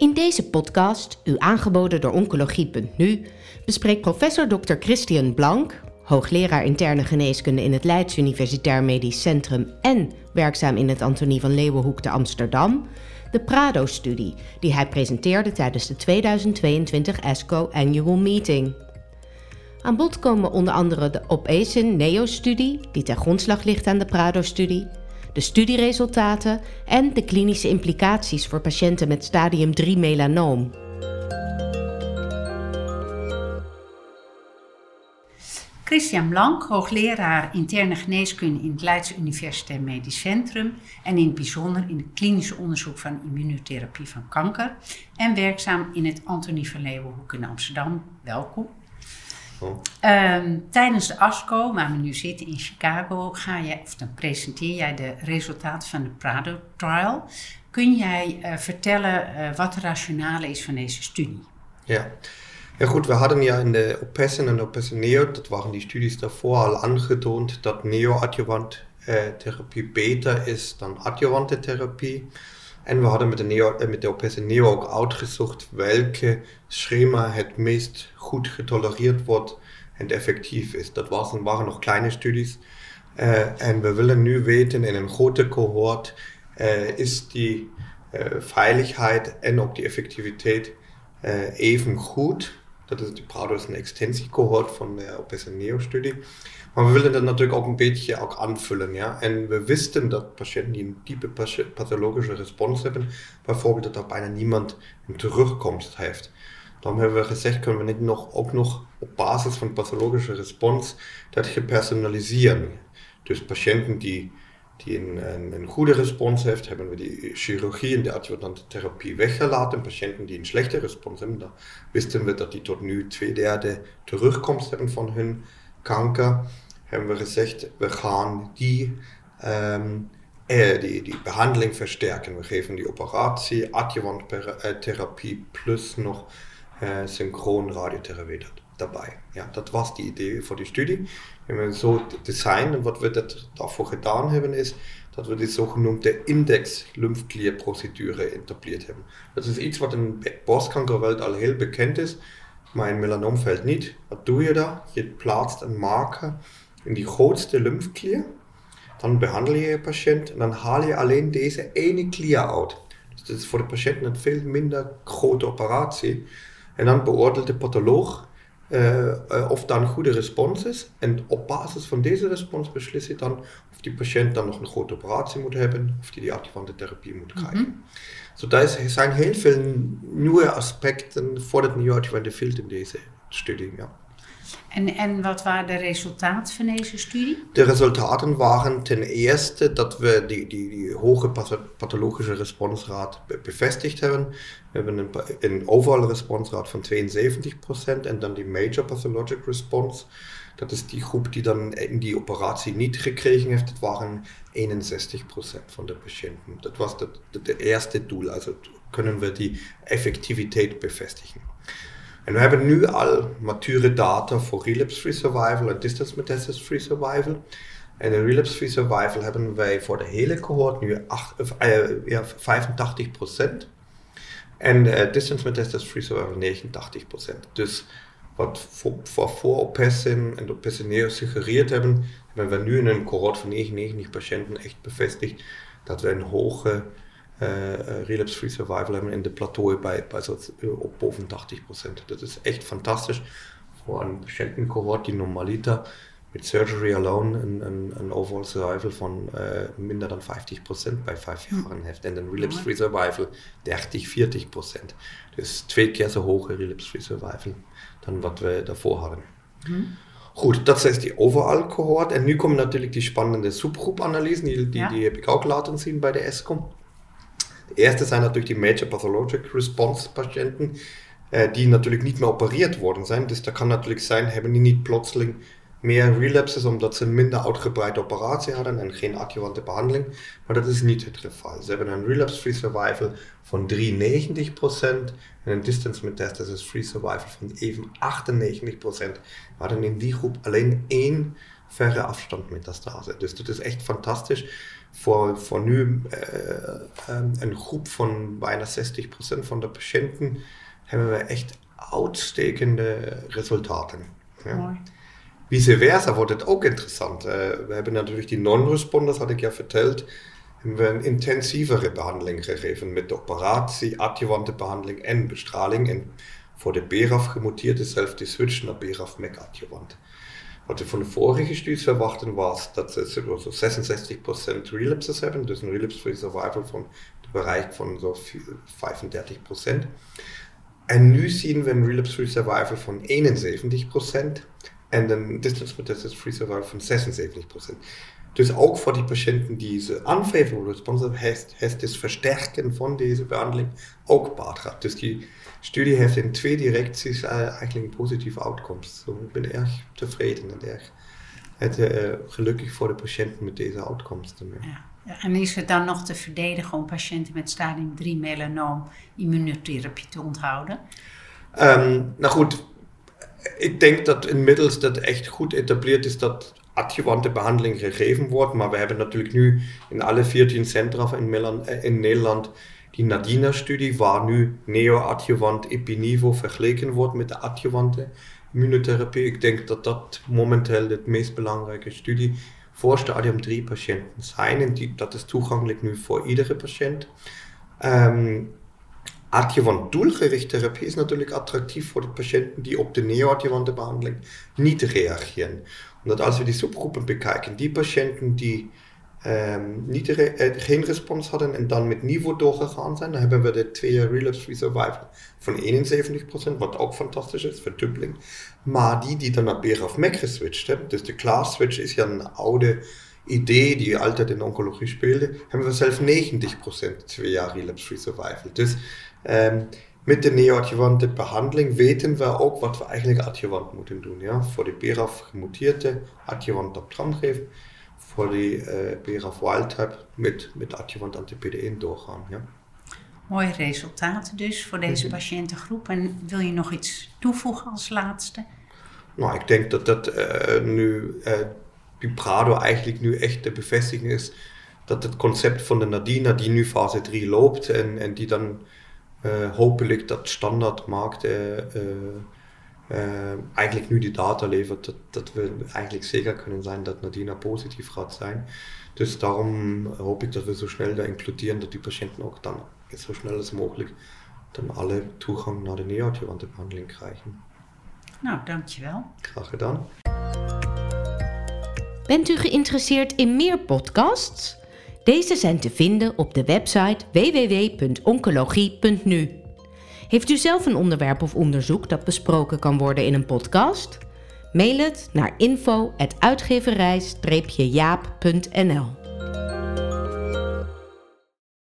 In deze podcast, u aangeboden door Oncologie.nu, bespreekt professor Dr. Christian Blank, hoogleraar interne geneeskunde in het Leids Universitair Medisch Centrum en werkzaam in het Antonie van Leeuwenhoek te Amsterdam, de Prado-studie die hij presenteerde tijdens de 2022 ESCO Annual Meeting. Aan bod komen onder andere de OPESIN NEO-studie, die ten grondslag ligt aan de Prado-studie, de studieresultaten en de klinische implicaties voor patiënten met stadium 3 melanoom. Christian Blank, hoogleraar interne geneeskunde in het Leids Universitair Medisch Centrum en in het bijzonder in het klinische onderzoek van immunotherapie van kanker en werkzaam in het Antonie van Leeuwenhoek in Amsterdam. Welkom. Ehm, tijdens de ASCO, waar we nu zitten in Chicago, ga je, of dan presenteer jij de resultaten van de Prado-trial. Kun jij uh, vertellen uh, wat de rationale is van deze studie? Ja. Ja goed, we hadden ja in de OPESSEN en OPESSEN Neo, dat waren die studies daarvoor, al aangetoond dat neoadjuvant äh, therapie beter is dan adjuvante therapie. En we hadden met de, neo, met de OPESSEN Neo ook uitgezocht welke schema het meest goed getolereerd wordt en effectief is. Dat waren, waren nog kleine studies. Uh, en we willen nu weten in een grote cohort, uh, is die uh, veiligheid en ook die effectiviteit even dat is die Prado is een extensiecohort van de OPSN Neo-studie. Maar we willen dat natuurlijk ook een beetje ook aanvullen. Ja? En we wisten dat patiënten die een diepe pathologische respons hebben, bijvoorbeeld dat er bijna niemand een terugkomst heeft. Daarom hebben we gezegd, kunnen we niet nog, ook nog op basis van pathologische respons dat gepersonaliseren. Dus patiënten die die een, een, een, goede respons heeft, hebben we die chirurgie en de adjuvante therapie weggelaten. Patiënten die een slechte respons hebben, dan wisten we dat die tot nu twee derde terugkomst hebben van hun kanker. Hebben we gezegd, we gaan die, um, eh, die, die behandeling versterken. We geven die operatie, adjuvant therapie plus nog uh, synchroon radiotherapie dabei. Ja, dat was die idee voor die studie. En we zo designen, wat we dat daarvoor gedaan hebben, is dat we die zogenoemde index-lymfklierprocedure etabliert hebben. Dat is iets wat in de borstkankerwelt al heel bekend is, maar in melanoomveld niet. Wat doe je da? Je plaatst een marker in die grootste lymfklier, dan behandel je je patiënt en dan haal je alleen deze ene klier uit. Dus dat is voor de patiënt een veel minder grote operatie. En dan beoordeelt de patholoog uh, of daar een goede respons is. En op basis van deze respons beslis je dan of die patiënt dan nog een grote operatie moet hebben of die die adjuvante therapie moet krijgen. Mm -hmm. So, daar zijn heel veel nieuwe aspecten voor het neoadjuvante veld in deze studie. Ja. En, en wat waren de resultaten van deze studie? De resultaten waren ten eerste dat we die, die, hoge pathologische responsraad bevestigd hebben. We hebben een, een overall responsraad van 72% en dan die major pathologic response. Dat is die groep die dan in die operatie niet gekregen heeft. Dat waren 61% van de patiënten. Dat was het eerste doel. Also kunnen we die effectiviteit bevestigen. En we hebben nu al mature data voor relapse-free survival en distance metastasis-free survival. En in relapse-free survival hebben wij voor de hele cohort nu 8, uh, ja, 85%. En uh, distance metastasis-free survival 89%. Dus wat voor, voor, OPESIN en OPESINEO suggereerd hebben, hebben we nu in een cohort van 99 patiënten echt bevestigd dat we een hoge relapse-free survival hebben in de plateau bij, bij zo, op boven 80%. Dat is echt fantastisch voor een patiëntencohort die normaliter met surgery alone een overall survival van uh, minder dan 50% bij vijf hm. jaren heeft. En een relapse-free survival 30, 40%. Dus twee keer zo hoge relapse-free survival dan wat we daarvoor hadden. Hm. Goed, dat is die overall cohort. En nu komen natuurlijk die spannende subgroepanalysen, die, die, ja. die heb ik ook laten zien bij de ESCOM. De eerste zijn natuurlijk die Major Pathologic Response Patiënten, äh, die natuurlijk niet meer opereerd worden zijn. Dus dat kan natuurlijk zijn, hebben die niet plotseling meer relapses omdat ze minder uitgebreide operatie hadden en geen adjuvante behandeling. Maar dat is niet het geval. Ze hebben een relapse-free survival van 93% en een distance metastasis-free survival van even 98%. Maar dan in die groep alleen één verre afstand metastase. Dus dat is echt fantastisch. voor, voor nu een groep van bijna 60% van de patiënten hebben we echt uitstekende resultaten. Ja. Mooi. Vice versa wordt het ook interessant. we hebben natuurlijk die non-responders, had ik ja verteld, hebben we een intensievere behandeling gegeven met operatie, adjuvante behandeling en bestraling. En voor de BRAF gemuteerd is zelfs de switch naar BRAF MEC adjuvant. Wat we van de vorige studies verwachten was dat ze zo 66% relapses hebben, dus een relapse-free survival van de bereik van zo 35%. En nu zien we een relapse-free survival van 71% en een distance metastasis-free survival van 76%. Dus ook voor die patiënten die diese unfavorable response hebben, heeft, heeft het versterken van deze behandeling ook gehad. Dus die studie heeft in twee directies uh, eigenlijk positieve outcomes. So, ik ben erg tevreden en erg het, uh, gelukkig voor de patiënten met deze outcomes. Ja. Ja, en is het dan nog te verdedigen om patiënten met stadium 3 melanoom immunotherapie te onthouden? Um, nou goed, ik denk dat inmiddels dat echt goed etabliert is dat adjuvante behandeling gegeven wordt. Maar we hebben natuurlijk nu in alle 14 centra in, Milan, eh, in Nederland die Nadina-studie, waar nu neoadjuvant Epinivo vergeleken wordt met de adjuvante immunotherapie. Ik denk dat dat momenteel de meest belangrijke studie voor stadium 3 patiënten zijn. En die, dat is toegankelijk nu voor iedere patiënt. Um, adjuvant doelgericht therapie is natuurlijk attractief voor de patiënten die op de neoadjuvante behandeling niet reageren omdat als we die subgroepen bekijken, die patiënten die ähm, niet äh, geen respons hadden en dan met niveau doorgegaan zijn, dan hebben we de twee relapse-free survival van 71%, wat ook fantastisch is, verdubbeling. Maar die die dan naar BRAF MEC geswitcht hebben, dus de class switch is ja een oude idee die altijd in oncologie speelde, hebben we zelfs 90% twee jaar relapse-free survival. Dus ähm, met de neoadjuvante behandeling weten we ook wat we eigenlijk adjuvant moeten doen. Ja? Voor de BRAF gemuteerde adjuvant op geven, voor de uh, BRAF wild-type met, met adjuvant anti-PD1 doorgaan. Ja? Mooie resultaten dus voor deze mhm. patiëntengroep. En wil je nog iets toevoegen als laatste? Nou, ik denk dat dat uh, nu, uh, die Prado eigenlijk nu echt de bevestiging is dat het concept van de Nadina, die nu fase 3 loopt en, en die dan uh, hopelijk dat standaardmarkt uh, uh, eigenlijk nu die data levert, dat, dat we eigenlijk zeker kunnen zijn dat Nadina positief gaat zijn. Dus daarom hoop ik dat we zo schnell da inkludieren, dat die patiënten ook dan zo schnell als mogelijk dan alle toegang naar de neoadjuvante behandeling krijgen. Nou, dankjewel. Graag gedaan. Bent u geïnteresseerd in meer podcasts? Deze zijn te vinden op de website www.oncologie.nu. Heeft u zelf een onderwerp of onderzoek dat besproken kan worden in een podcast? Mail het naar info@uitgeverij-jaap.nl.